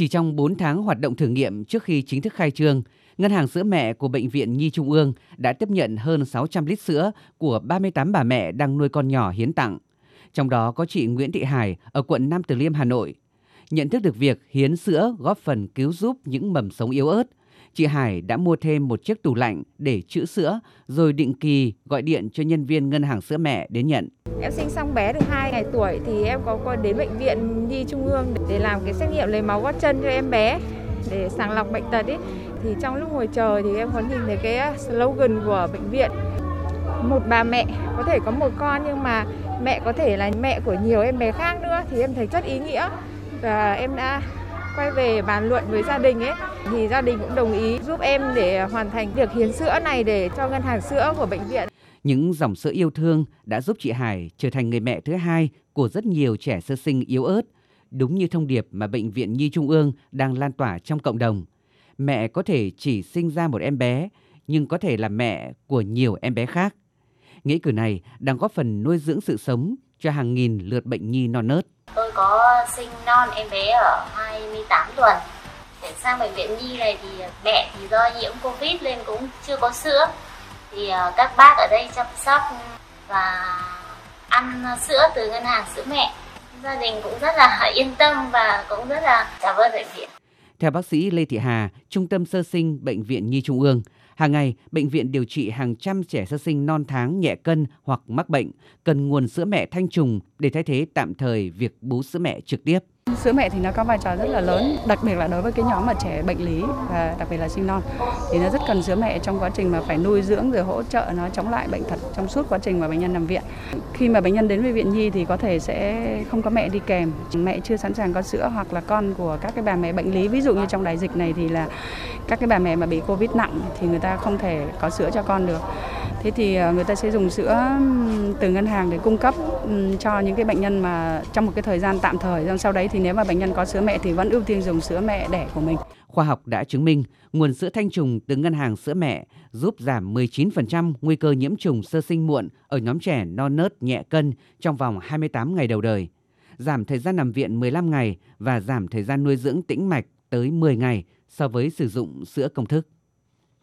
Chỉ trong 4 tháng hoạt động thử nghiệm trước khi chính thức khai trương, Ngân hàng sữa mẹ của Bệnh viện Nhi Trung ương đã tiếp nhận hơn 600 lít sữa của 38 bà mẹ đang nuôi con nhỏ hiến tặng. Trong đó có chị Nguyễn Thị Hải ở quận Nam Từ Liêm, Hà Nội. Nhận thức được việc hiến sữa góp phần cứu giúp những mầm sống yếu ớt, chị Hải đã mua thêm một chiếc tủ lạnh để trữ sữa, rồi định kỳ gọi điện cho nhân viên ngân hàng sữa mẹ đến nhận. Em sinh xong bé được 2 ngày tuổi thì em có qua đến bệnh viện Nhi Trung ương để làm cái xét nghiệm lấy máu gót chân cho em bé để sàng lọc bệnh tật ấy. Thì trong lúc ngồi chờ thì em có nhìn thấy cái à, slogan của bệnh viện. Một bà mẹ, có thể có một con nhưng mà mẹ có thể là mẹ của nhiều em bé khác nữa thì em thấy rất ý nghĩa và em đã quay về bàn luận với gia đình ấy thì gia đình cũng đồng ý giúp em để hoàn thành việc hiến sữa này để cho ngân hàng sữa của bệnh viện. Những dòng sữa yêu thương đã giúp chị Hải trở thành người mẹ thứ hai của rất nhiều trẻ sơ sinh yếu ớt, đúng như thông điệp mà bệnh viện Nhi Trung ương đang lan tỏa trong cộng đồng. Mẹ có thể chỉ sinh ra một em bé, nhưng có thể là mẹ của nhiều em bé khác. Nghĩa cử này đang góp phần nuôi dưỡng sự sống cho hàng nghìn lượt bệnh nhi non nớt. Tôi có sinh non em bé ở 28 tuần. Để sang bệnh viện nhi này thì mẹ thì do nhiễm Covid nên cũng chưa có sữa. Thì ờ, các bác ở đây chăm sóc và ăn sữa từ ngân hàng sữa mẹ. Gia đình cũng rất là yên tâm và cũng rất là cảm ơn bệnh viện. Theo bác sĩ Lê Thị Hà, Trung tâm Sơ sinh Bệnh viện Nhi Trung ương, Hàng ngày, bệnh viện điều trị hàng trăm trẻ sơ sinh non tháng nhẹ cân hoặc mắc bệnh, cần nguồn sữa mẹ thanh trùng để thay thế tạm thời việc bú sữa mẹ trực tiếp. Sữa mẹ thì nó có vai trò rất là lớn, đặc biệt là đối với cái nhóm mà trẻ bệnh lý và đặc biệt là sinh non thì nó rất cần sữa mẹ trong quá trình mà phải nuôi dưỡng rồi hỗ trợ nó chống lại bệnh thật trong suốt quá trình mà bệnh nhân nằm viện. Khi mà bệnh nhân đến với viện nhi thì có thể sẽ không có mẹ đi kèm, mẹ chưa sẵn sàng có sữa hoặc là con của các cái bà mẹ bệnh lý, ví dụ như trong đại dịch này thì là các cái bà mẹ mà bị covid nặng thì người ta không thể có sữa cho con được. Thế thì ờ, người ta sẽ dùng sữa từ ngân hàng để cung cấp cho những cái bệnh nhân mà trong một cái thời gian tạm thời, Rồi sau đấy thì nếu mà bệnh nhân có sữa mẹ thì vẫn ưu tiên dùng sữa mẹ đẻ của mình. Khoa học đã chứng minh nguồn sữa thanh trùng từ ngân hàng sữa mẹ giúp giảm 19% nguy cơ nhiễm trùng sơ sinh muộn ở nhóm trẻ non nớt nhẹ cân trong vòng 28 ngày đầu đời, giảm thời gian nằm viện 15 ngày và giảm thời gian nuôi dưỡng tĩnh mạch tới 10 ngày so với sử dụng sữa công thức.